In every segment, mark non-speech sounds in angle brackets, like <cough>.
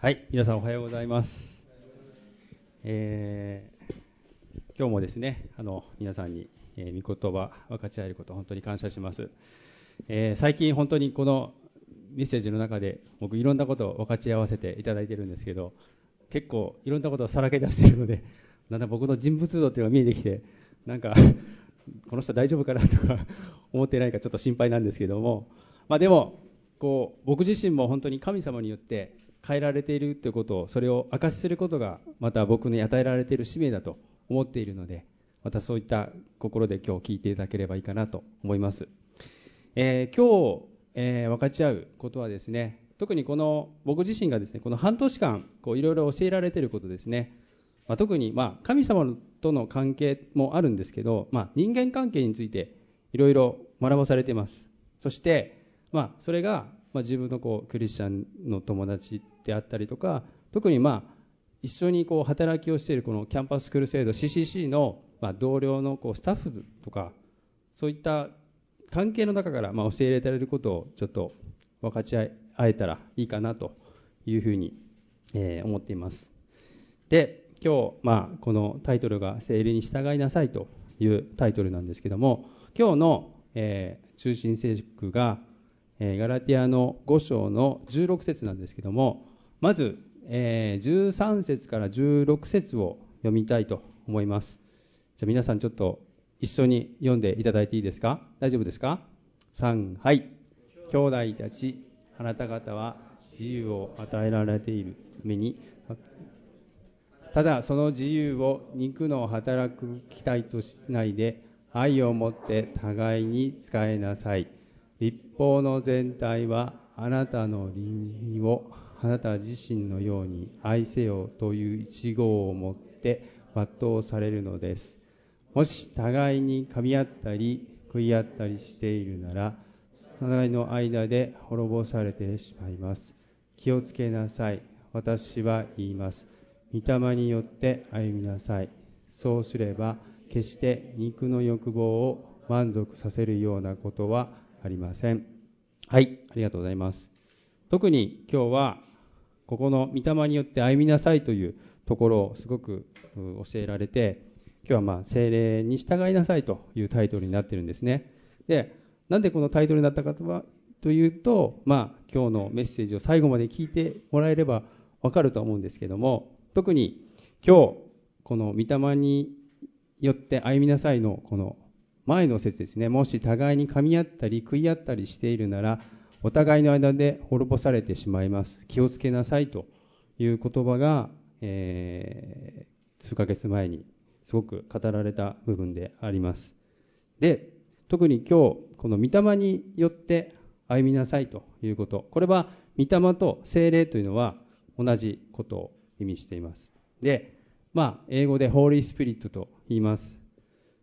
はい、皆さんおはようございます。えー今日もですね、あの皆さんに、えー、御言葉分かち合えること本当に感謝します。えー最近本当にこのメッセージの中で僕いろんなことを分かち合わせていただいてるんですけど、結構いろんなことをさらけ出しているので、だんだん僕の人物像っていうのが見えてきて、なんかこの人大丈夫かなとか思ってないかちょっと心配なんですけども、まあでもこう僕自身も本当に神様によって変えられているということをそれを証しすることがまた僕に与えられている使命だと思っているのでまたそういった心で今日聞いていただければいいかなと思います、えー今日、えー分かち合うことはですね特にこの僕自身がですねこの半年間いろいろ教えられていることですね、まあ、特にまあ神様との関係もあるんですけど、まあ、人間関係についていろいろ学ばされています。そしてまあ、それが、まあ、自分のこうクリスチャンの友達であったりとか特に、まあ、一緒にこう働きをしているこのキャンパススクールセイド CCC の、まあ、同僚のこうスタッフとかそういった関係の中から、まあ、教えられることをちょっと分かち合えたらいいかなというふうに、えー思っています。で今日、まあ、このタイトルが「聖霊に従いなさい」というタイトルなんですけども今日の、えー中心聖句がえーガラティアの5章の16節なんですけどもまず、えー13節から16節を読みたいと思います。じゃあ皆さんちょっと一緒に読んでいただいていいですか？大丈夫ですか？3はい。兄弟たちあなた方は自由を与えられているために。ただその自由を肉の働く期待としないで愛を持って互いに使いなさい。立法の全体はあなたの倫理をあなた自身のように愛せよという一号を持って全うされるのです。もし互いに噛み合ったり食い合ったりしているなら互いの間で滅ぼされてしまいます。気をつけなさい。私は言います。御霊によって歩みなさい。そうすれば決して肉の欲望を満足させるようなことはありません。はい。ありがとうございます。特に今日はここの御霊によって歩みなさいというところをすごく教えられて今日はまあ精霊に従いなさいというタイトルになってるんですね。でなんでこのタイトルになったかとはというと、まあ、今日のメッセージを最後まで聞いてもらえればわかると思うんですけども特に今日この御霊によって歩みなさいのこの前の説ですね。もし互いに噛み合ったり食い合ったりしているならお互いの間で滅ぼされてしまいます。気をつけなさいという言葉が、えー数ヶ月前にすごく語られた部分であります。で特に今日この御霊によって歩みなさいということ。これは御霊と精霊というのは同じことを意味しています。でまあ英語でホーリースピリットと言います。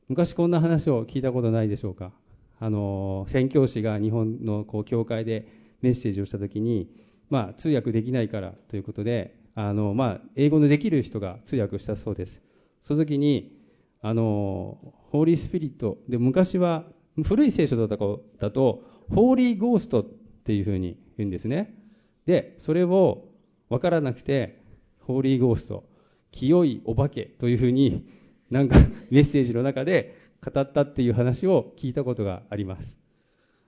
昔こんな話を聞いたことないでしょうか。あの宣教師が日本のこう教会でメッセージをした時に、まあ、通訳できないからということであの、まあ、英語のできる人が通訳したそうです。その時にあのホーリースピリットで昔は古い聖書だとだとホーリーゴーストっていうふうに言うんですね。でそれを分からなくてホーリーゴースト清いお化けというふうになんかメッセージの中で語ったっていう話を聞いたことがあります。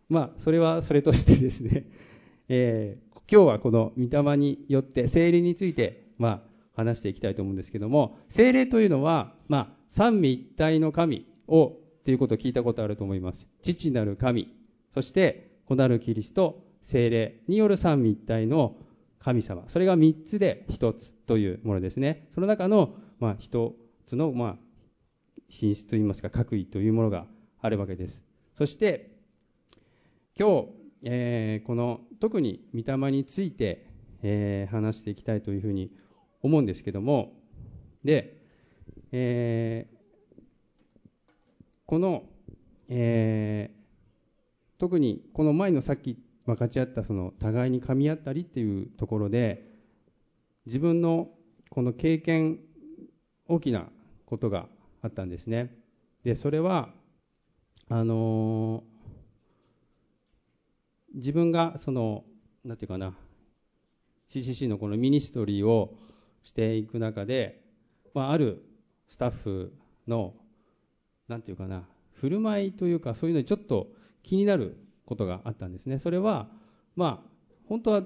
まあそれはそれとしてですね、<laughs> えー今日はこの御霊によって聖霊についてまあ話していきたいと思うんですけども聖霊というのはまあ三位一体の神をということを聞いたことあると思います。父なる神そして子なるキリスト聖霊による三位一体の神様。それが3つで1つというものですね。その中の、まあ、1つの、まあ、品質といいますか各位というものがあるわけです。そして今日、えーこの特に御霊について、えー話していきたいというふうに思うんですけどもで、えーこの、えー特にこの前のさっき分かち合ったその互いに噛み合ったりっていうところで自分のこの経験大きなことがあったんですねでそれはあのー自分がそのなんていうかな CCC のこのミニストリーをしていく中で、まあ、あるスタッフの、なんていうかな、振る舞いというか、そういうのにちょっと気になることがあったんですね。それは、まあ、本当は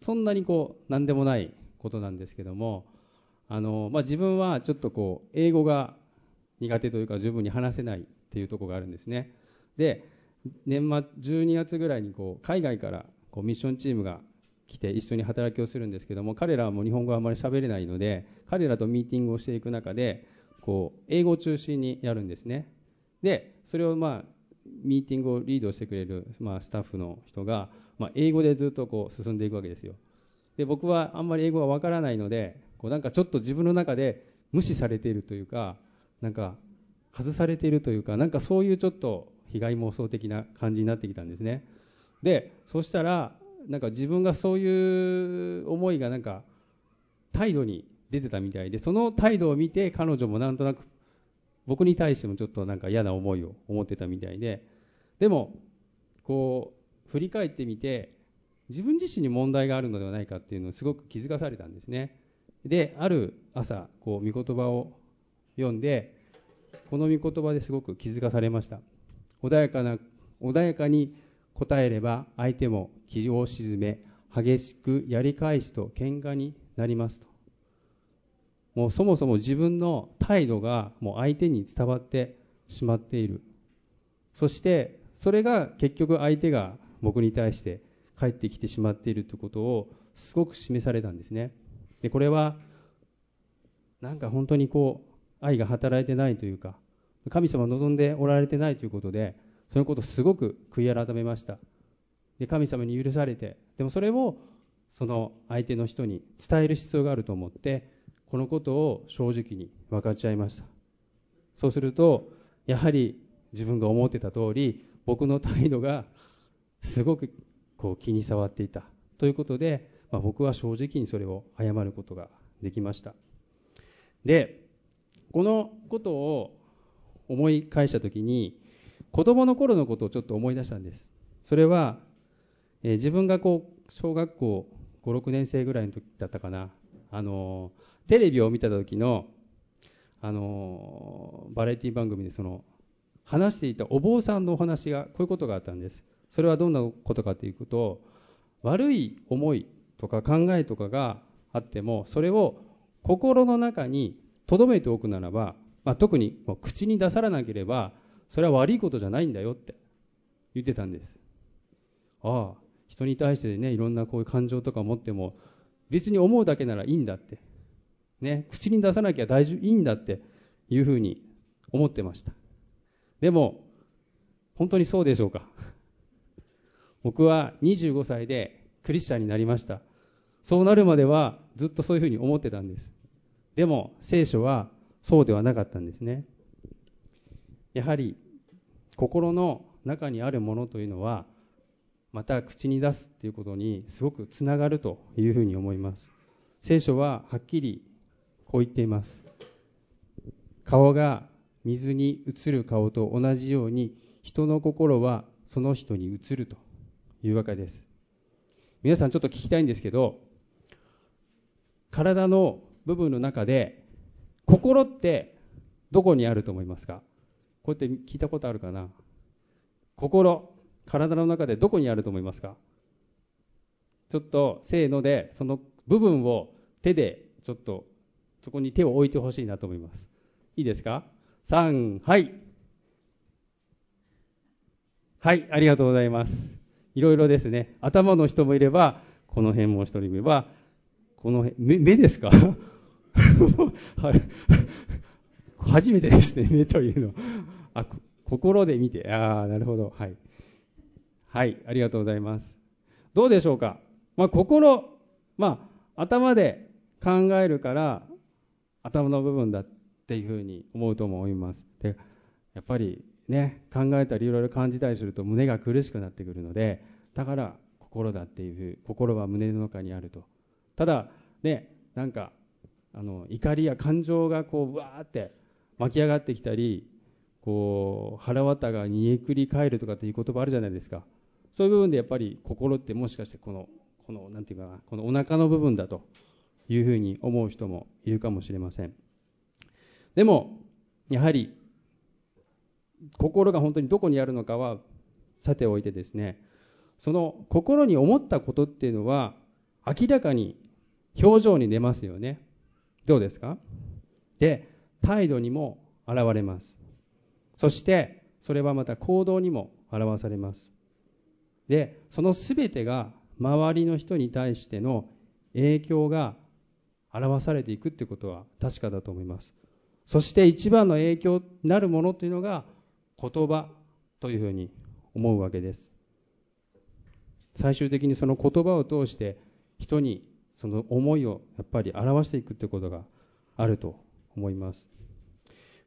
そんなにこう、なんでもないことなんですけども、あの、まあ、自分はちょっとこう、英語が苦手というか十分に話せないっていうとこがあるんですね。で、年末12月ぐらいにこう海外からこうミッションチームが来て一緒に働きをするんですけども彼らはもう日本語はあまり喋れないので彼らとミーティングをしていく中でこう英語を中心にやるんですねでそれをまあミーティングをリードしてくれる、まあ、スタッフの人が、まあ、英語でずっとこう進んでいくわけですよで僕はあんまり英語がわからないのでこうなんかちょっと自分の中で無視されているというかなんか外されているというかなんかそういうちょっと被害妄想的な感じになってきたんですね。でそしたらなんか自分がそういう思いがなんか態度に出てたみたいでその態度を見て彼女もなんとなく僕に対してもちょっとなんか嫌な思いを思ってたみたいででもこう振り返ってみて自分自身に問題があるのではないかっていうのをすごく気づかされたんですね。である朝こう御言葉を読んでこの御言葉ですごく気づかされました。穏やかな穏やかに答えれば相手も気を沈め激しくやり返すと喧嘩になりますと。もうそもそも自分の態度がもう相手に伝わってしまっている。そしてそれが結局相手が僕に対して返ってきてしまっているということをすごく示されたんですね。でこれはなんか本当にこう愛が働いてないというか神様望んでおられてないということでそのことをすごく悔い改めました。で神様に許されてでもそれをその相手の人に伝える必要があると思ってこのことを正直に分かち合いました。そうするとやはり自分が思ってた通り僕の態度がすごくこう気に障っていた。ということで、まあ、僕は正直にそれを謝ることができました。でこのことを思い返した時に子供の頃のことをちょっと思い出したんです。それは、えー、自分がこう小学校56年生ぐらいの時だったかな。あのテレビを見た時のあのバラエティ番組でその話していたお坊さんのお話がこういうことがあったんです。それはどんなことかというと悪い思いとか考えとかがあってもそれを心の中に留めておくならばまあ、特に口に出さなければそれは悪いことじゃないんだよって言ってたんです。ああ人に対してねいろんなこういう感情とか持っても別に思うだけならいいんだってね口に出さなきゃ大丈夫いいんだっていうふうに思ってました。でも本当にそうでしょうか。僕は25歳でクリスチャンになりました。そうなるまではずっとそういうふうに思ってたんです。でも聖書はそうではなかったんですね。やはり心の中にあるものというのはまた口に出すということにすごくつながるというふうに思います。聖書ははっきりこう言っています。顔が水に映る顔と同じように人の心はその人に映るというわけです。皆さんちょっと聞きたいんですけど体の部分の中で心ってどこにあると思いますか？こうやって聞いたことあるかな？心、体の中でどこにあると思いますか？ちょっとせーのでその部分を手でちょっとそこに手を置いてほしいなと思います。いいですか？3はい。はいありがとうございます。いろいろですね。頭の人もいればこの辺も一人いればこの辺目目ですか？<laughs> はい初めてですね、<laughs> 目というの。あ、心で見て。ああ、なるほど。はい。はい、ありがとうございます。どうでしょうか？まあ、心、まあ、頭で考えるから、頭の部分だっていうふうに思うと思います。で、やっぱりね、考えたりいろいろ感じたりすると胸が苦しくなってくるので、だから心だっていうふう、心は胸の中にあると。ただ、ね、なんかあの怒りや感情がこうわーって巻き上がってきたりこう腹渡が煮えくり返るとかっていう言葉あるじゃないですか。そういう部分でやっぱり心ってもしかしてこのこのなんていうかなこのお腹の部分だというふうに思う人もいるかもしれません。でもやはり心が本当にどこにあるのかはさておいてですねその心に思ったことっていうのは明らかに表情に出ますよね。どうですか？で態度にも現れます。そしてそれはまた行動にも表されます。でその全てが周りの人に対しての影響が表されていくってことは確かだと思います。そして一番の影響になるものというのが言葉というふうに思うわけです。最終的にその言葉を通して人にその思いをやっぱり表していくってことがあると思います。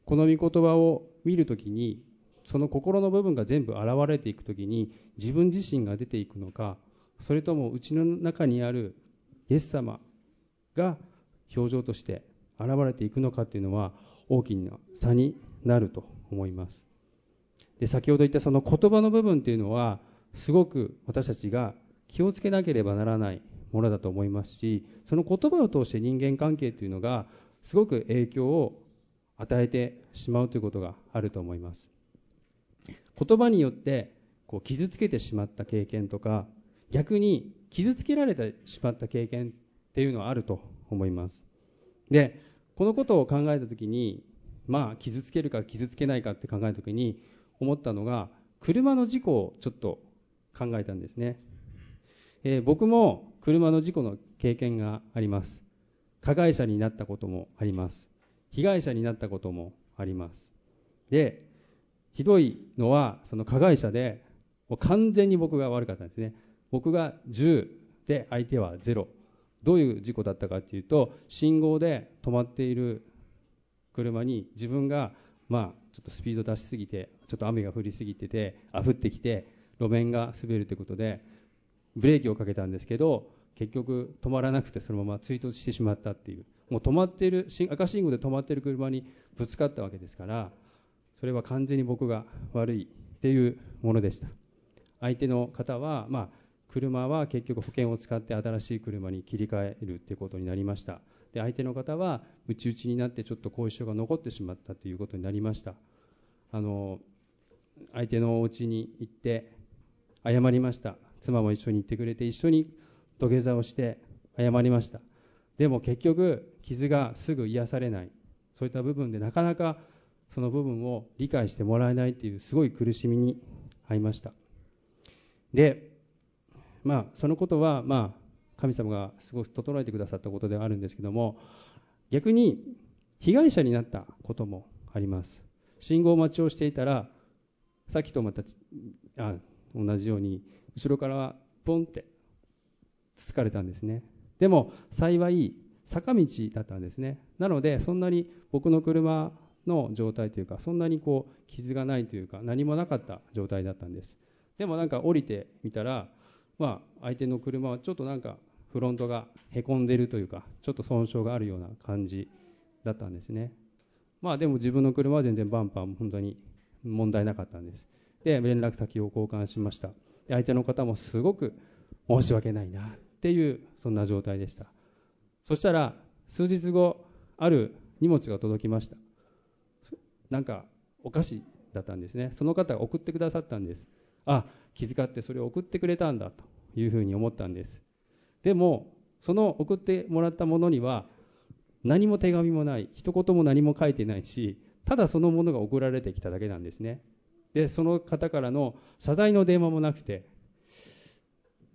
この御言葉を見るときにその心の部分が全部現れていくときに自分自身が出ていくのかそれともうちの中にあるイエス様が表情として現れていくのかっていうのは大きな差になると思います。で先ほど言ったその言葉の部分っていうのはすごく私たちが気をつけなければならないものだと思いますしその言葉を通して人間関係というのがすごく影響を与えてしまうということがあると思います。言葉によってこう傷つけてしまった経験とか逆に傷つけられてしまった経験っていうのはあると思います。でこのことを考えた時にまあ傷つけるか傷つけないかって考えた時に思ったのが車の事故をちょっと考えたんですね、えー、僕も車の事故の経験があります。加害者になったこともあります。被害者になったこともあります。でひどいのはその加害者でもう完全に僕が悪かったんですね。僕が10で相手は0どういう事故だったかっていうと信号で止まっている車に自分がまあちょっとスピード出しすぎてちょっと雨が降りすぎててあ降ってきて路面が滑るということでブレーキをかけたんですけど結局止まらなくてそのまま追突してしまったっていう。もう止まっている赤信号で止まっている車にぶつかったわけですからそれは完全に僕が悪いっていうものでした。相手の方は、まあ、車は結局保険を使って新しい車に切り替えるっていうことになりました。で相手の方は内々になってちょっと後遺症が残ってしまったということになりました。あの相手のお家に行って謝りました。妻も一緒に行ってくれて一緒に土下座をして謝りました。でも結局傷がすぐ癒されない。そういった部分でなかなかその部分を理解してもらえないというすごい苦しみに遭いました。でまあそのことはまあ神様がすごく整えてくださったことではあるんですけども逆に被害者になったこともあります。信号待ちをしていたらさっきとまたあ同じように後ろからはポンってつつかれたんですね。でも幸い坂道だったんですね。なのでそんなに僕の車の状態というかそんなにこう傷がないというか何もなかった状態だったんです。でもなんか降りてみたらまあ相手の車はちょっとなんかフロントがへこんでるというかちょっと損傷があるような感じだったんですね。まあでも自分の車は全然バンパーも本当に問題なかったんです。で連絡先を交換しました。相手の方もすごく申し訳ないな。っていうそんな状態でした。そしたら数日後ある荷物が届きました。なんかお菓子だったんですね。その方が送ってくださったんです。あ気遣ってそれを送ってくれたんだというふうに思ったんです。でもその送ってもらったものには何も手紙もない一言も何も書いてないしただそのものが送られてきただけなんですね。でその方からの謝罪の電話もなくて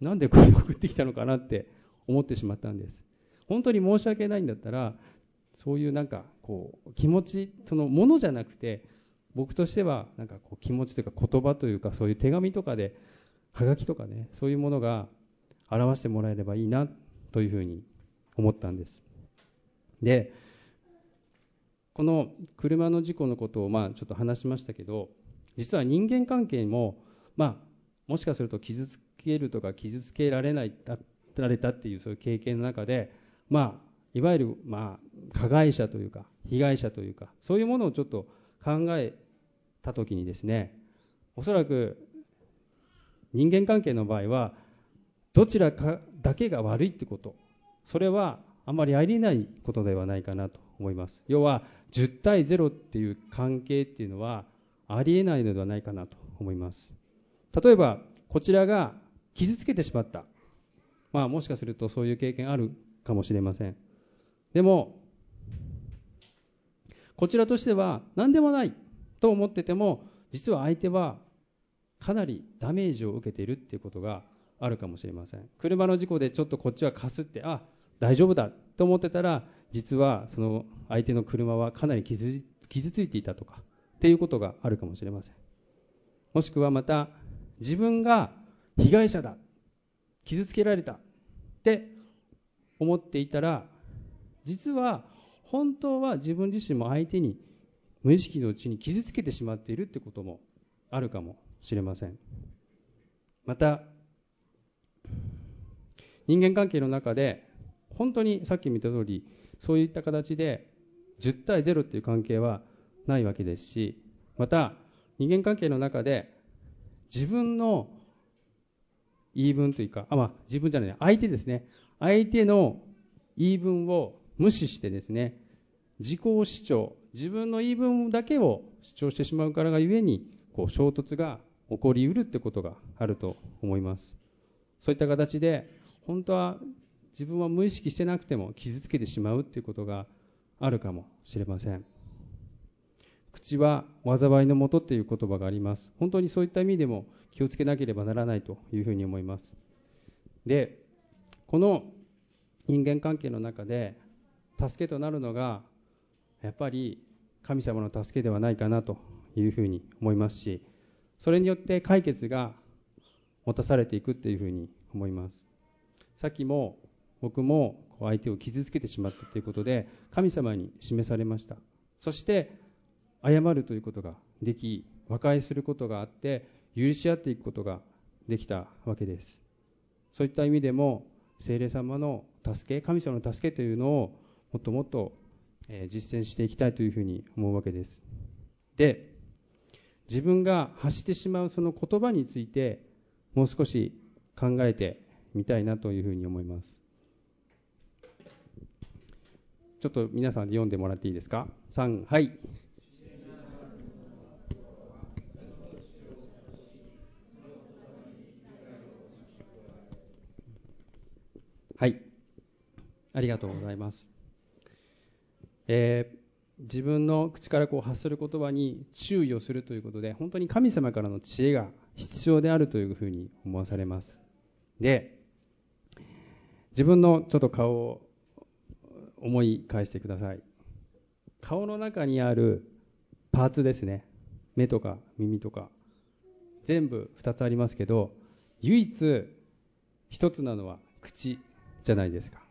なんでこれ送ってきたのかなって思ってしまったんです。本当に申し訳ないんだったらそういうなんかこう気持ちそのものじゃなくて僕としてはなんかこう気持ちというか言葉というかそういう手紙とかではがきとかねそういうものが表してもらえればいいなというふうに思ったんです。でこの車の事故のことをまあちょっと話しましたけど実は人間関係もまあもしかすると傷つけるとか傷つけられないられたっていうそういう経験の中でまあいわゆるまあ加害者というか被害者というかそういうものをちょっと考えた時にですねおそらく人間関係の場合はどちらかだけが悪いってことそれはあまりありえないことではないかなと思います。要は10対0っていう関係っていうのはありえないのではないかなと思います。例えばこちらが傷つけてしまった。まあもしかするとそういう経験あるかもしれません。でもこちらとしては何でもないと思ってても実は相手はかなりダメージを受けているっていうことがあるかもしれません。車の事故でちょっとこっちはかすってあ大丈夫だと思ってたら実はその相手の車はかなり傷傷ついていたとかっていうことがあるかもしれません。もしくはまた自分が被害者だ。傷つけられた。って思っていたら実は本当は自分自身も相手に無意識のうちに傷つけてしまっているってこともあるかもしれません。また人間関係の中で本当にさっき見た通りそういった形で10対0っていう関係はないわけですしまた人間関係の中で自分の言い分というかあ、まあ、自分じゃない相手ですね。相手の言い分を無視してですね自己主張自分の言い分だけを主張してしまうからがゆえにこう衝突が起こりうるってことがあると思います。そういった形で本当は自分は無意識してなくても傷つけてしまうっていうことがあるかもしれません。口は災いのもとっていう言葉があります。本当にそういった意味でも気をつけなければならないというふうに思います。でこの人間関係の中で助けとなるのがやっぱり神様の助けではないかなというふうに思いますしそれによって解決が持たされていくっていうふうに思います。さっきも僕も相手を傷つけてしまったということで神様に示されました。そして謝るということができ和解することがあって許し合っていくことができたわけです。そういった意味でも聖霊様の助け神様の助けというのをもっともっと実践していきたいというふうに思うわけです。で自分が発してしまうその言葉についてもう少し考えてみたいなというふうに思います。ちょっと皆さんで読んでもらっていいですか？3はい。ありがとうございます、えー、自分の口からこう発する言葉に注意をするということで本当に神様からの知恵が必要であるというふうに思わされます。で自分のちょっと顔を思い返してください。顔の中にあるパーツですね。目とか耳とか。全部2つありますけど唯一1つなのは口じゃないですか。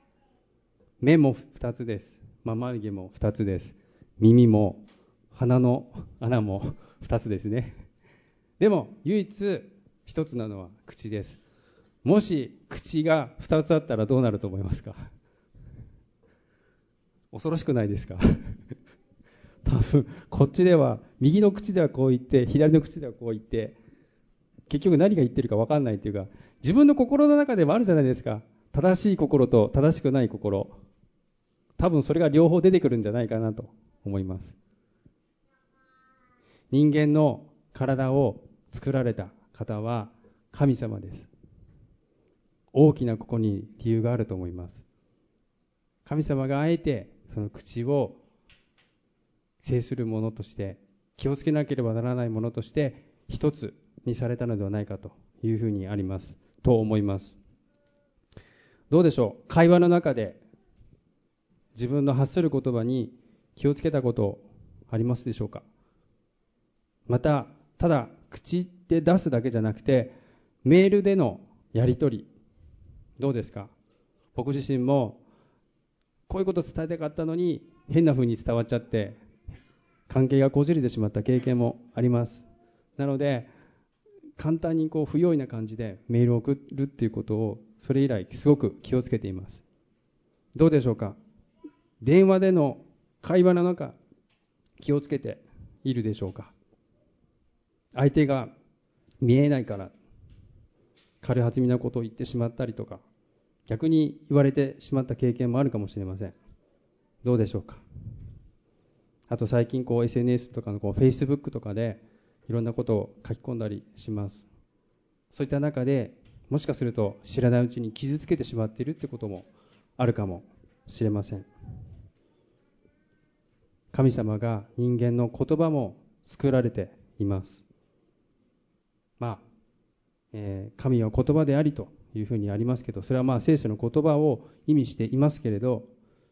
目も2つです。まあ眉毛も2つです。耳も鼻の穴も2つですね。でも唯一1つなのは口です。もし口が2つあったらどうなると思いますか？恐ろしくないですか？<laughs> 多分こっちでは右の口ではこう言って左の口ではこう言って結局何が言ってるか分かんないっていうか自分の心の中でもあるじゃないですか。正しい心と正しくない心。多分それが両方出てくるんじゃないかなと思います。人間の体を作られた方は神様です。大きなここに理由があると思います。神様があえてその口を制するものとして気をつけなければならないものとして一つにされたのではないかというふうにあります。と思います。どうでしょう？会話の中で自分の発する言葉に気をつけたことありますでしょうか？またただ口で出すだけじゃなくてメールでのやり取りどうですか？僕自身もこういうこと伝えたかったのに変な風に伝わっちゃって関係がこじれてしまった経験もあります。なので簡単にこう不用意な感じでメールを送るっていうことをそれ以来すごく気をつけています。どうでしょうか？電話での会話の中気をつけているでしょうか。相手が見えないから軽はずみなことを言ってしまったりとか逆に言われてしまった経験もあるかもしれません。どうでしょうか。あと最近こう SNS とかのこう Facebook とかでいろんなことを書き込んだりします。そういった中でもしかすると知らないうちに傷つけてしまっているってこともあるかもしれません。神様が人間の言葉も作られています。まあ、えー、神は言葉でありというふうにありますけどそれはまあ聖書の言葉を意味していますけれど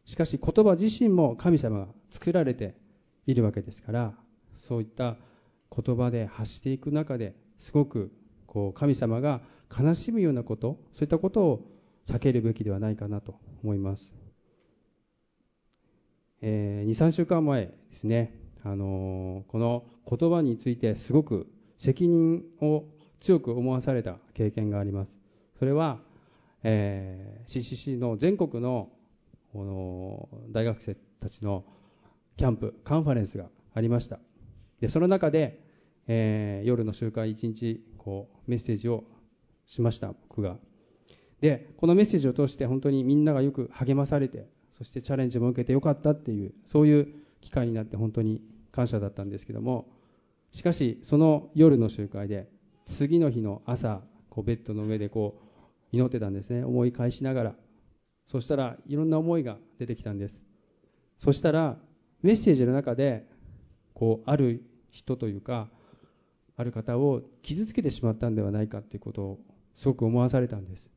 しかし言葉自身も神様が作られているわけですからそういった言葉で発していく中ですごくこう神様が悲しむようなことそういったことを避けるべきではないかなと思います、えー、23週間前ですね、あのー、この言葉についてすごく責任を強く思わされた経験があります。それは、えー、CCC の全国のこの大学生たちのキャンプカンファレンスがありました。でその中で、えー、夜の集会一日こうメッセージをしました僕が。でこのメッセージを通して本当にみんながよく励まされてそしてチャレンジも受けてよかったっていうそういう機会になって本当に感謝だったんですけどもしかしその夜の集会で次の日の朝こうベッドの上でこう祈ってたんですね。思い返しながらそしたらいろんな思いが出てきたんです。そしたらメッセージの中でこうある人というかある方を傷つけてしまったんではないかということをすごく思わされたんです。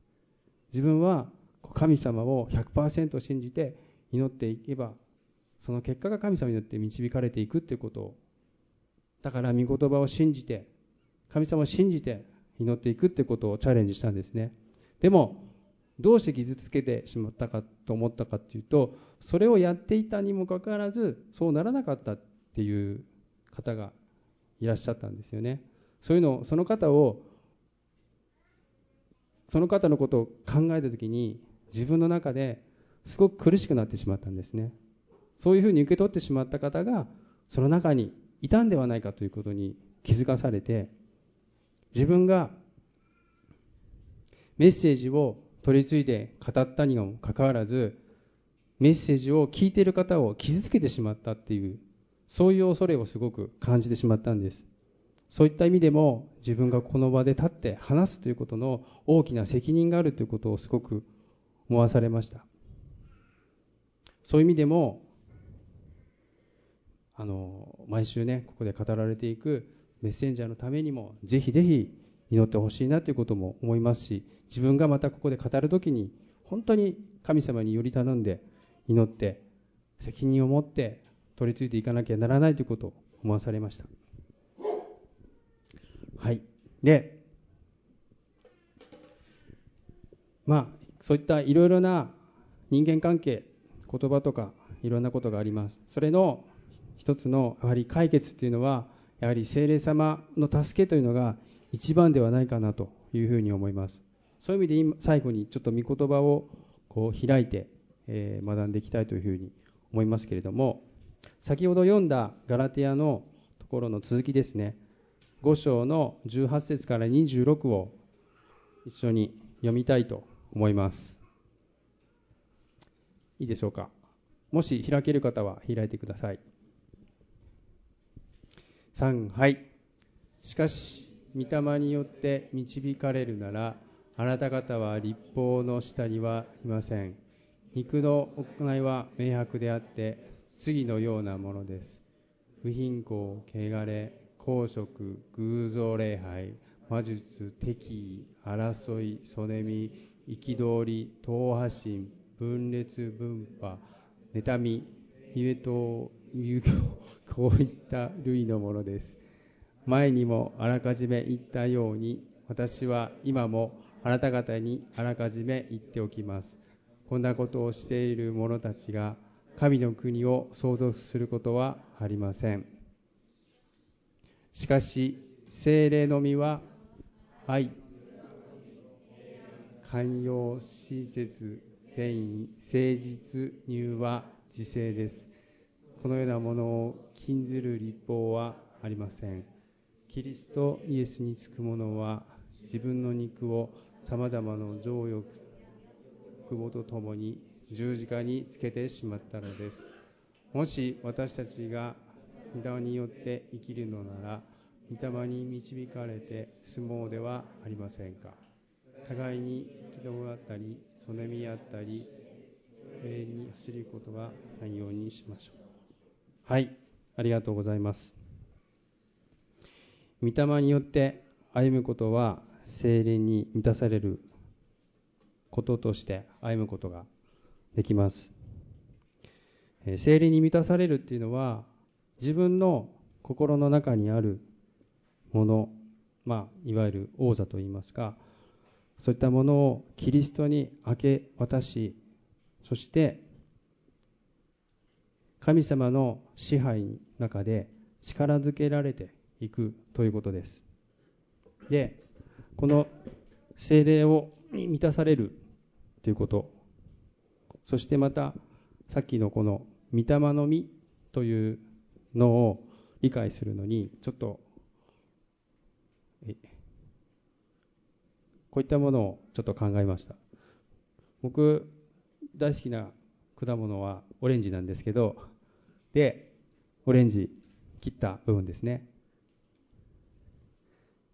自分は神様を100%信じて祈っていけばその結果が神様によって導かれていくということ。をだから御言葉を信じて神様を信じて祈っていくということをチャレンジしたんですね。でもどうして傷つけてしまったかと思ったかというとそれをやっていたにもかかわらずそうならなかったっていう方がいらっしゃったんですよね。そういうのその方をその方のことを考えた時に自分の中ですごく苦しくなってしまったんですね。そういうふうに受け取ってしまった方がその中にいたんではないかということに気づかされて自分がメッセージを取り次いで語ったにもかかわらずメッセージを聞いている方を傷つけてしまったっていうそういう恐れをすごく感じてしまったんです。そういった意味でも自分がこの場で立って話すということの大きな責任があるということをすごく思わされました。そういう意味でもあの毎週ねここで語られていくメッセンジャーのためにもぜひぜひ祈ってほしいなということも思いますし自分がまたここで語るときに本当に神様により頼んで祈って責任を持って取り付いていかなきゃならないということを思わされました。はい。でまあそういったいろいろな人間関係言葉とかいろんなことがあります。それの一つのやはり解決っていうのはやはり精霊様の助けというのが一番ではないかなというふうに思います。そういう意味で今最後にちょっと御言葉をこう開いて、え学んでいきたいというふうに思いますけれども先ほど読んだガラテヤのところの続きですね。5章の18節から26を一緒に読みたいと思います。いいでしょうか？もし開ける方は開いてください。3はい。しかし御霊によって導かれるならあなた方は立法の下にはいません。肉の行いは明白であって次のようなものです。不貧困汚れ公職偶像礼拝魔術敵意争いそねみ憤り党派心分裂分派妬みゆえと遊行こういった類のものです。前にもあらかじめ言ったように私は今もあなた方にあらかじめ言っておきます。こんなことをしている者たちが神の国を相続することはありません。しかし精霊の実は愛。寛容親切善意誠実入和自制です。このようなものを禁ずる立法はありません。キリストイエスにつく者は自分の肉をさまざまな情欲望とともに十字架につけてしまったのです。もし私たちが御霊によって生きるのなら御霊に導かれて相撲ではありませんか。互いに憤どったりそねみ合ったり永遠に走ることはないようにしましょう。はい。ありがとうございます。御霊によって歩むことは精霊に満たされることとして歩むことができます。精霊に満たされるっていうのは自分の心の中にあるもの、まあ、いわゆる王座といいますかそういったものをキリストに明け渡しそして神様の支配の中で力づけられていくということです。でこの精霊を満たされるということそしてまたさっきのこの御霊の実というのを理解するのにちょっとこういったものをちょっと考えました。僕大好きな果物はオレンジなんですけどでオレンジ切った部分ですね。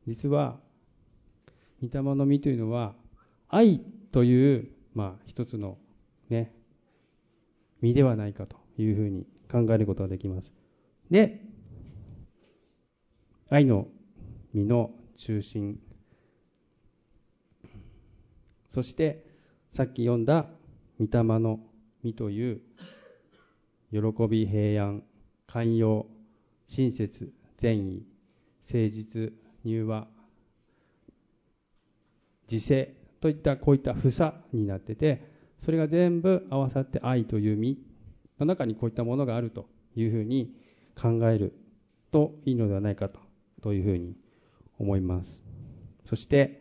実は御霊の実というのは愛というまあ一つのね実ではないかというふうに考えることができます。で愛の実の中心そしてさっき読んだ御霊の実という喜び平安寛容親切善意誠実柔和自制といったこういった房になっててそれが全部合わさって愛という実の中にこういったものがあるというふうに考えるといいのではないかとというふうに思いますそして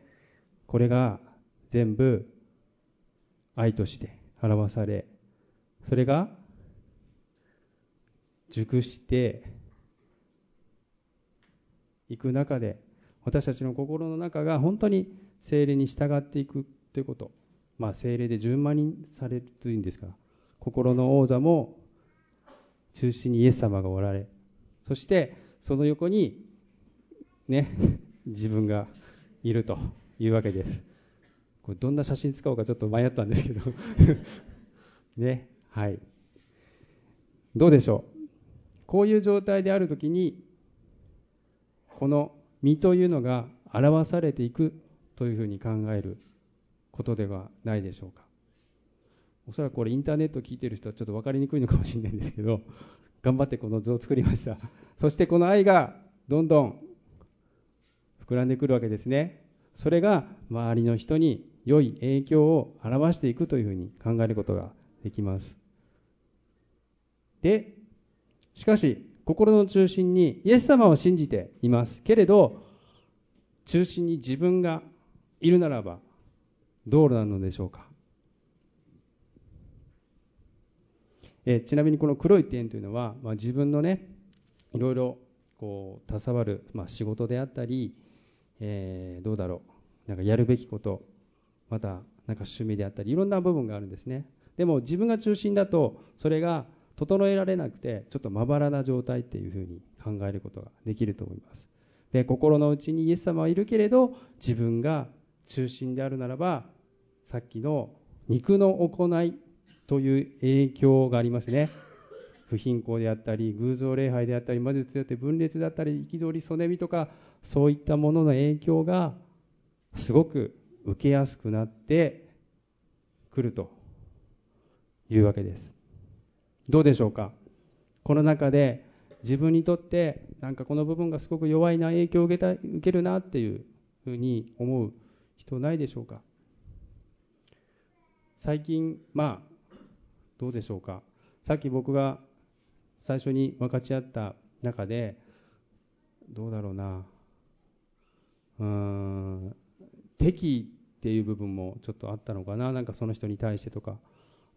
これが全部愛として表されそれが熟していく中で私たちの心の中が本当に精霊に従っていくということ、まあ、精霊で順番にされるというんですか。ら心の王座も中心にイエス様がおられそしてその横にね自分がいるというわけです。これどんな写真使おうかちょっと迷ったんですけど。<laughs> ねはい。どうでしょう？こういう状態であるときにこの身というのが表されていくというふうに考えることではないでしょうか。おそらくこれインターネットを聞いている人はちょっと分かりにくいのかもしれないんですけど <laughs> 頑張ってこの図を作りました。<laughs> そしてこの愛がどんどん膨らんでくるわけですね。それが周りの人に良い影響を表していくというふうに考えることができます。でしかし心の中心にイエス様を信じていますけれど中心に自分がいるならばどうなのでしょうか。えちなみにこの黒い点というのは、まあ、自分のねいろいろこう携わる、まあ、仕事であったり、えー、どうだろう。なんかやるべきこと。またなんか趣味であったりいろんな部分があるんですね。でも自分が中心だとそれが整えられなくてちょっとまばらな状態っていうふうに考えることができると思います。で心の内にイエス様はいるけれど自分が中心であるならばさっきの肉の行いという影響がありますね。不貧困であったり偶像礼拝であったり魔術であったり分裂であったり憤りそねみとかそういったものの影響がすごく受けやすくなってくるというわけです。どうでしょうか？この中で自分にとってなんかこの部分がすごく弱いな影響を受けた受けるなっていうふうに思う人ないでしょうか？最近まあどうでしょうか？さっき僕が最初に分かち合った中でどうだろうな。うーん敵っていう部分もちょっとあったのかな。なんかその人に対してとか。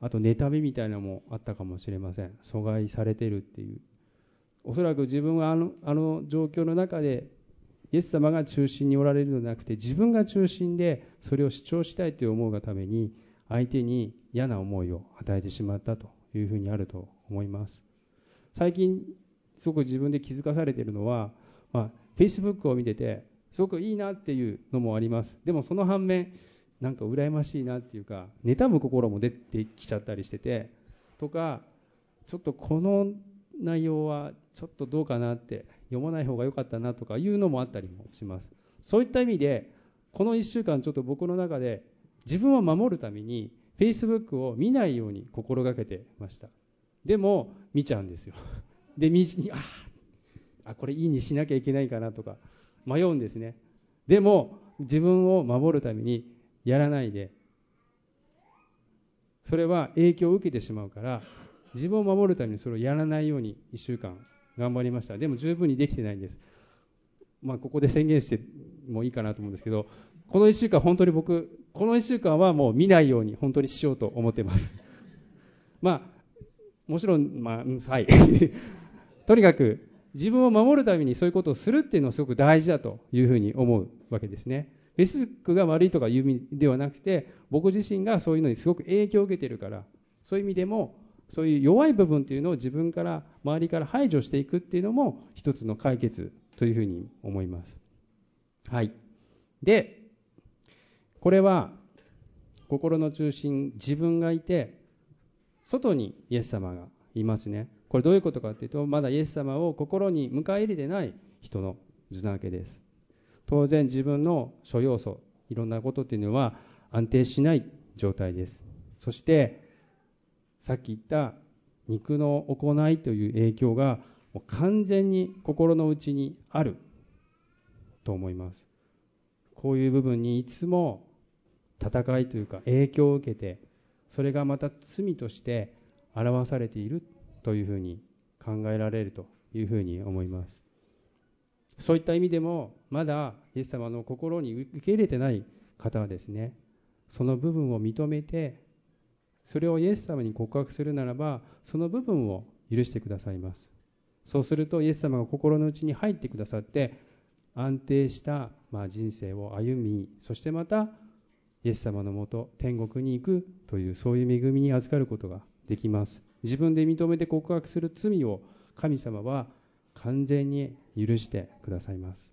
あと妬みみたいなのもあったかもしれません。阻害されてるっていう。おそらく自分はあのあの状況の中でイエス様が中心におられるのではなくて自分が中心でそれを主張したいという思うがために相手に嫌な思いを与えてしまったというふうにあると思います。最近すごく自分で気づかされているのは、まあ、Facebook を見ててすごくいいなっていうのもあります。でもその反面なんか羨ましいなっていうか妬む心も出てきちゃったりしててとかちょっとこの内容はちょっとどうかなって読まない方が良かったなとかいうのもあったりもします。そういった意味でこの1週間ちょっと僕の中で自分を守るために Facebook を見ないように心がけてました。でも見ちゃうんですよ。で見にああこれいいにしなきゃいけないかなとか迷うんですね。でも自分を守るためにやらないでそれは影響を受けてしまうから自分を守るためにそれをやらないように1週間頑張りました。でも十分にできてないんです。まあここで宣言してもいいかなと思うんですけどこの1週間本当に僕この1週間はもう見ないように本当にしようと思ってます。まあもちろんまあはい。<laughs> とにかく自分を守るためにそういうことをするっていうのはすごく大事だというふうに思うわけですね Facebook が悪いとかいう意味ではなくて僕自身がそういうのにすごく影響を受けているからそういう意味でもそういう弱い部分っていうのを自分から周りから排除していくっていうのも一つの解決というふうに思います。はい。で、これは心の中心、自分がいて、外にイエス様がいますね。これどういうことかっていうと、まだイエス様を心に迎え入れてない人の図なわけです。当然自分の諸要素、いろんなことっていうのは安定しない状態です。そして、さっき言った肉の行いという影響がもう完全に心の内にあると思います。こういう部分にいつも戦いというか影響を受けてそれがまた罪として表されているというふうに考えられるというふうに思います。そういった意味でもまだイエス様の心に受け入れてない方はですねその部分を認めてそれをイエス様に告白するならばその部分を許してくださいます。そうするとイエス様が心の内に入ってくださって安定したま人生を歩みそしてまたイエス様のもと天国に行くというそういう恵みに預かることができます。自分で認めて告白する罪を神様は完全に許してくださいます。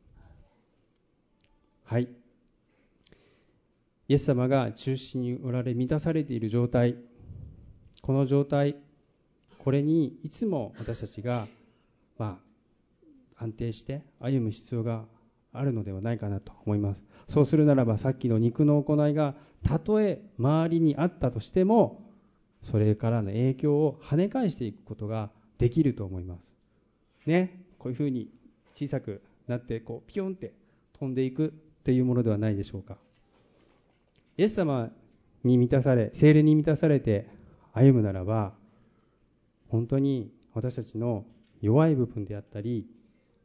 はい。イエス様が中心におられ満たされている状態。この状態これにいつも私たちが、まあ、安定して歩む必要があるのではないかなと思います。そうするならばさっきの肉の行いがたとえ周りにあったとしてもそれからの影響を跳ね返していくことができると思います。ね。こういうふうに小さくなってこうピヨンって飛んでいくっていうものではないでしょうか。イエス様に満たされ、精霊に満たされて歩むならば、本当に私たちの弱い部分であったり、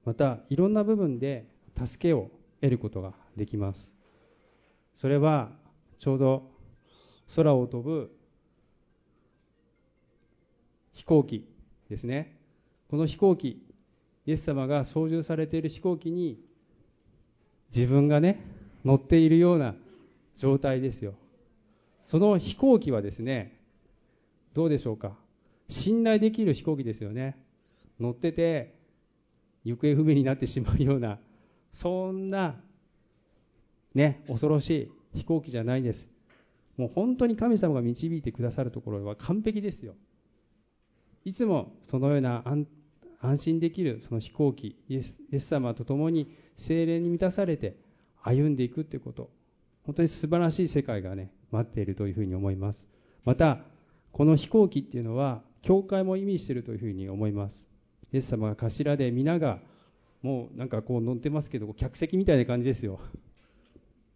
またいろんな部分で助けを得ることができます。それはちょうど空を飛ぶ飛行機ですね。この飛行機、イエス様が操縦されている飛行機に自分がね、乗っているような状態ですよ。その飛行機はですね、どうでしょうか。信頼できる飛行機ですよね。乗ってて、行方不明になってしまうような、そんな、ね、恐ろしい飛行機じゃないです。もう本当に神様が導いてくださるところは完璧ですよ。いつもそのような安心できるその飛行機、イエス様と共に精霊に満たされて歩んでいくということ。本当に素晴らしい世界がね、待っているというふうに思います。また、この飛行機っていうのは、教会も意味しているというふうに思います。イエス様が頭で皆が、もうなんかこう乗ってますけど、客席みたいな感じですよ。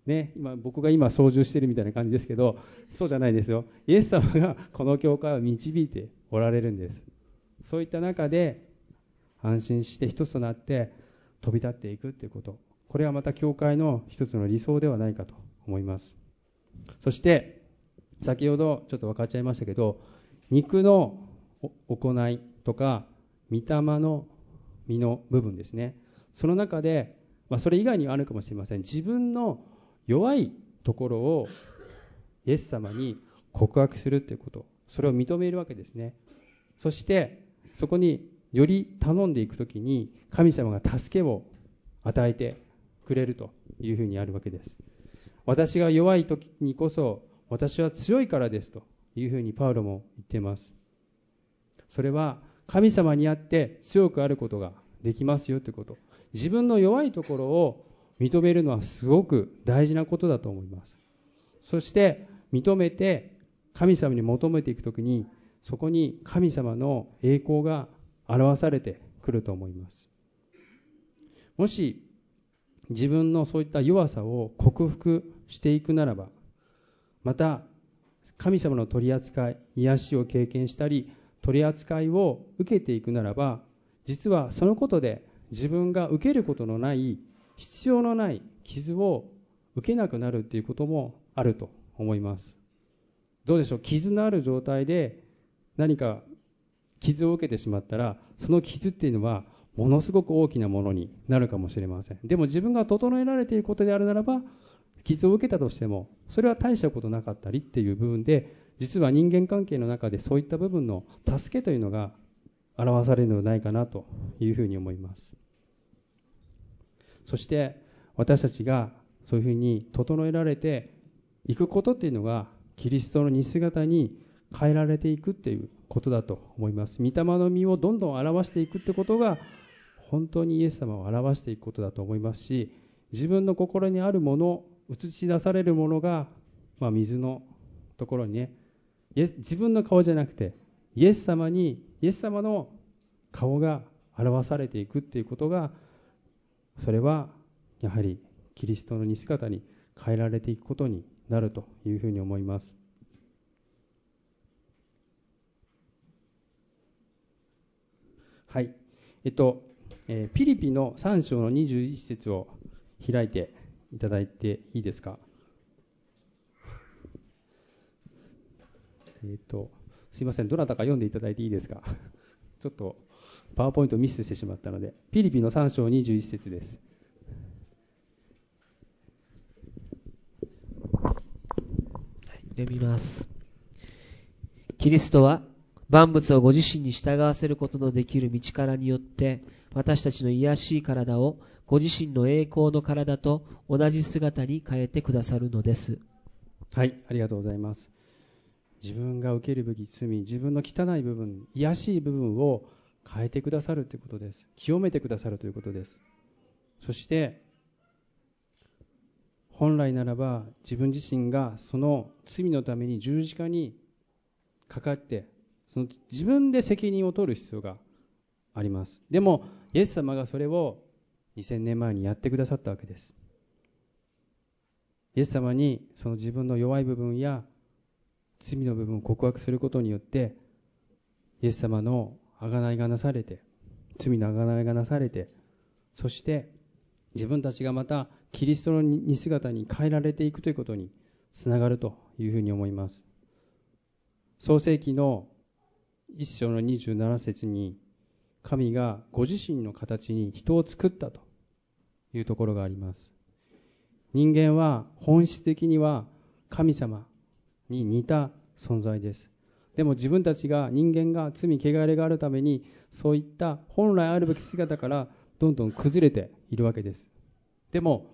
ね、今僕が今操縦してるみたいな感じですけど、そうじゃないですよ。イエス様がこの教会を導いておられるんです。そういった中で、安心して一つとなって飛び立っていくっていうこと。これはまた教会の一つの理想ではないかと思います。そして、先ほどちょっと分かっちゃいましたけど、肉の行いとか、御霊の身の部分ですね。その中で、まあ、それ以外にはあるかもしれません自分の弱いところをイエス様に告白するということそれを認めるわけですねそしてそこにより頼んでいくときに神様が助けを与えてくれるというふうにあるわけです。私が弱い時にこそ私は強いからですというふうにパウロも言っています。それは神様にあって強くあることができますよということ。自分の弱いところを認めるのはすごく大事なことだと思います。そして認めて神様に求めていくときにそこに神様の栄光が表されてくると思います。もし自分のそういった弱さを克服していくならばまた神様の取り扱い癒しを経験したり取り扱いを受けていくならば実はそのことで自分が受けることのない必要のない傷を受けなくなるということもあると思います。どうでしょう？傷のある状態で何か傷を受けてしまったらその傷っていうのはものすごく大きなものになるかもしれません。でも自分が整えられていることであるならば傷を受けたとしてもそれは大したことなかったりっていう部分で実は人間関係の中でそういった部分の助けというのが表されるのではないかなというふうに思います。そして私たちがそういうふうに整えられていくことっていうのがキリストの似姿に変えられていくっていうことだと思います。御霊の実をどんどん表していくってことが本当にイエス様を表していくことだと思いますし自分の心にあるもの映し出されるものが、まあ、水のところにね自分の顔じゃなくてイエス様にイエス様の顔が表されていくっていうことがそれはやはりキリストの似姿に変えられていくことになるというふうに思います。はい。えっと、えー、ピリピの3章の21節を開いていただいていいですか？えっとすいません。どなたか読んでいただいていいですか？<laughs> ちょっとパワーポイントミスしてしまったのでピリピの3章21節です。読みます。キリストは万物をご自身に従わせることのできる道からによって私たちの癒しい体をご自身の栄光の体と同じ姿に変えてくださるのです。はい、ありがとうございます。自分が受けるべき罪、自分の汚い部分、癒しい部分を変えてくださるということです。清めてくださるということです。そして、本来ならば自分自身がその罪のために十字架にかかってその自分で責任を取る必要がありますでもイエス様がそれを2000年前にやってくださったわけですイエス様にその自分の弱い部分や罪の部分を告白することによってイエス様の贖いがなされて罪の贖いがなされてそして自分たちがまたキリストの似姿に変えられていくということにつながるというふうに思います。創世記の一章の27節に神がご自身の形に人を作ったというところがあります。人間は本質的には神様に似た存在です。でも自分たちが人間が罪汚れがあるためにそういった本来あるべき姿からどんどん崩れているわけです。でも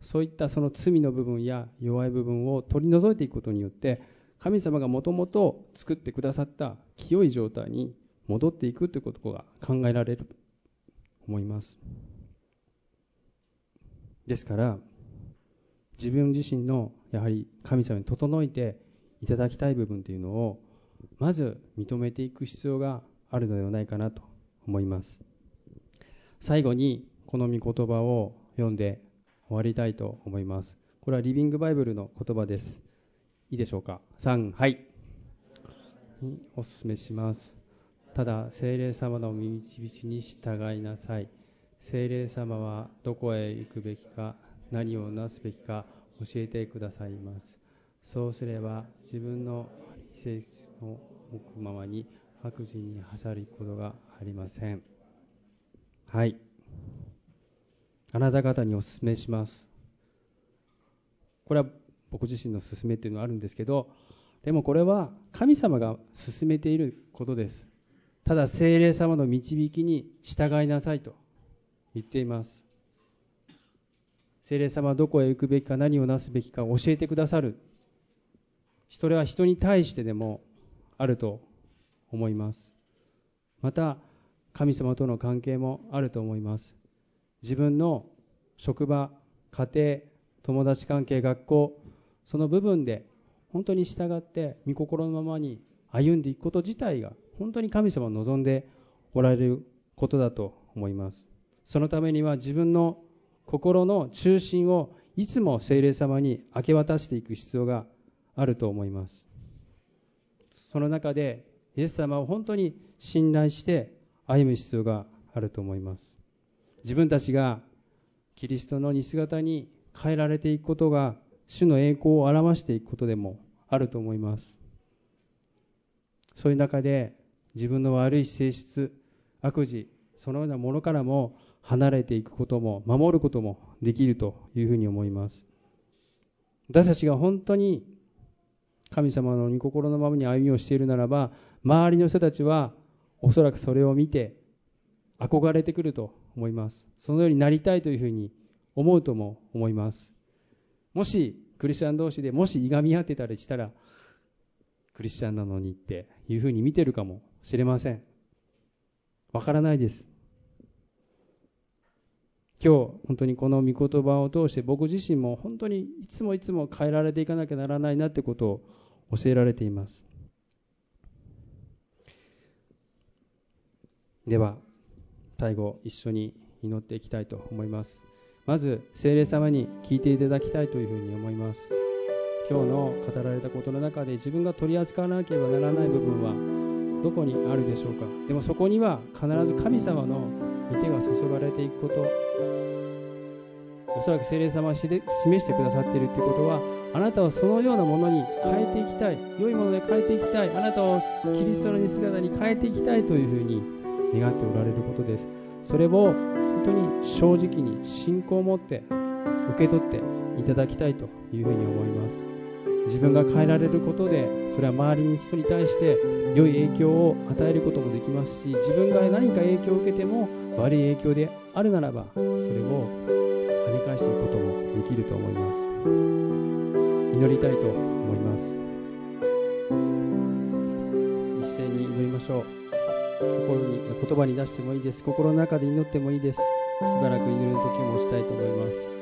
そういったその罪の部分や弱い部分を取り除いていくことによって神様がもともと作ってくださった清い状態に戻っていくということが考えられると思いますですから自分自身のやはり神様に整えていただきたい部分というのをまず認めていく必要があるのではないかなと思います最後にこの御言葉を読んで終わりたいと思います。これはリビングバイブルの言葉です。いいでしょうか ?3、はい。にお勧めします。ただ、精霊様の導きに従いなさい。精霊様はどこへ行くべきか、何をなすべきか教えてくださいます。そうすれば、自分の性質の向くままに白人にはしゃることがありません。はい。あなた方にお勧めしますこれは僕自身の勧めっていうのはあるんですけどでもこれは神様が進めていることです。ただ精霊様の導きに従いなさいと言っています。精霊様はどこへ行くべきか何をなすべきか教えてくださる。それは人に対してでもあると思います。また神様との関係もあると思います。自分の職場家庭友達関係学校その部分で本当に従って御心のままに歩んでいくこと自体が本当に神様を望んでおられることだと思います。そのためには自分の心の中心をいつも聖霊様に明け渡していく必要があると思います。その中でイエス様を本当に信頼して歩む必要があると思います。自分たちがキリストの似姿に変えられていくことが主の栄光を表していくことでもあると思います。そういう中で自分の悪い性質悪事そのようなものからも離れていくことも守ることもできるというふうに思います。私たちが本当に神様の御心のままに歩みをしているならば周りの人たちはおそらくそれを見て憧れてくると思います。そのようになりたいというふうに思うとも思います。もしクリスチャン同士でもしいがみ合ってたりしたらクリスチャンなのにっていうふうに見てるかもしれません。わからないです。今日本当にこの御言葉を通して僕自身も本当にいつもいつも変えられていかなきゃならないなってことを教えられています。では最後一緒に祈っていきたいと思います。まず聖霊様に聞いていただきたいというふうに思います。今日の語られたことの中で自分が取り扱わなければならない部分はどこにあるでしょうか？でもそこには必ず神様の御手が注がれていくこと。おそらく聖霊様が示してくださっているということはあなたをそのようなものに変えていきたい。良いもので変えていきたい。あなたをキリストの姿に変えていきたいというふうに願っておられることです。それを当に正直に信仰を持って受け取っていただきたいというふうに思います。自分が変えられることでそれは周りの人に対して良い影響を与えることもできますし自分が何か影響を受けても悪い影響であるならばそれを跳ね返していくこともできると思います。祈りたいと思います。一斉に祈りましょう。心に言葉に出してもいいです。心の中で祈ってもいいです。しばらく祈る時もしたいと思います。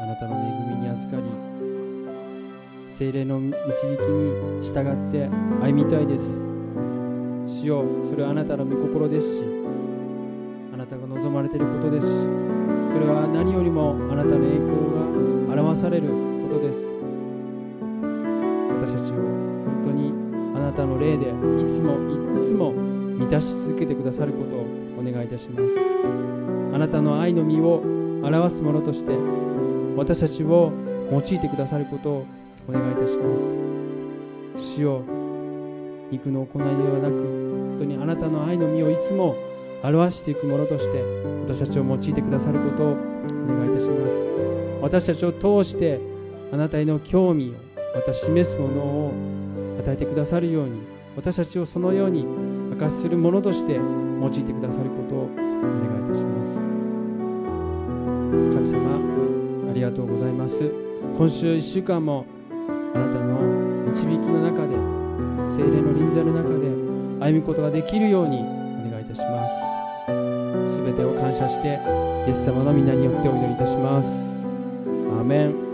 あなたの恵みに預かり精霊の導きに従って歩みたいです。主よそれはあなたの御心ですしあなたが望まれていることです。しそれは何よりもあなたの栄光が表されることです。私たちを本当にあなたの霊でいつもいつも満たし続けてくださることをお願いいたします。あなたの愛の実を表すものとして私たちを用いてくださることをお願いいたします。主よ肉の行いではなく本当にあなたの愛の実をいつも表していくものとして私たちを用いてくださることをお願いいたします。私たちを通してあなたへの興味をまた示すものを与えてくださるように私たちをそのように明かしするものとして用いてくださることをお願いいたします。神様りがとうございます。今週1週間もあなたの導きの中で精霊の臨在の中で歩むことができるようにお願いいたします。すべてを感謝してイエス様の皆によってお祈りいたします。アーメン。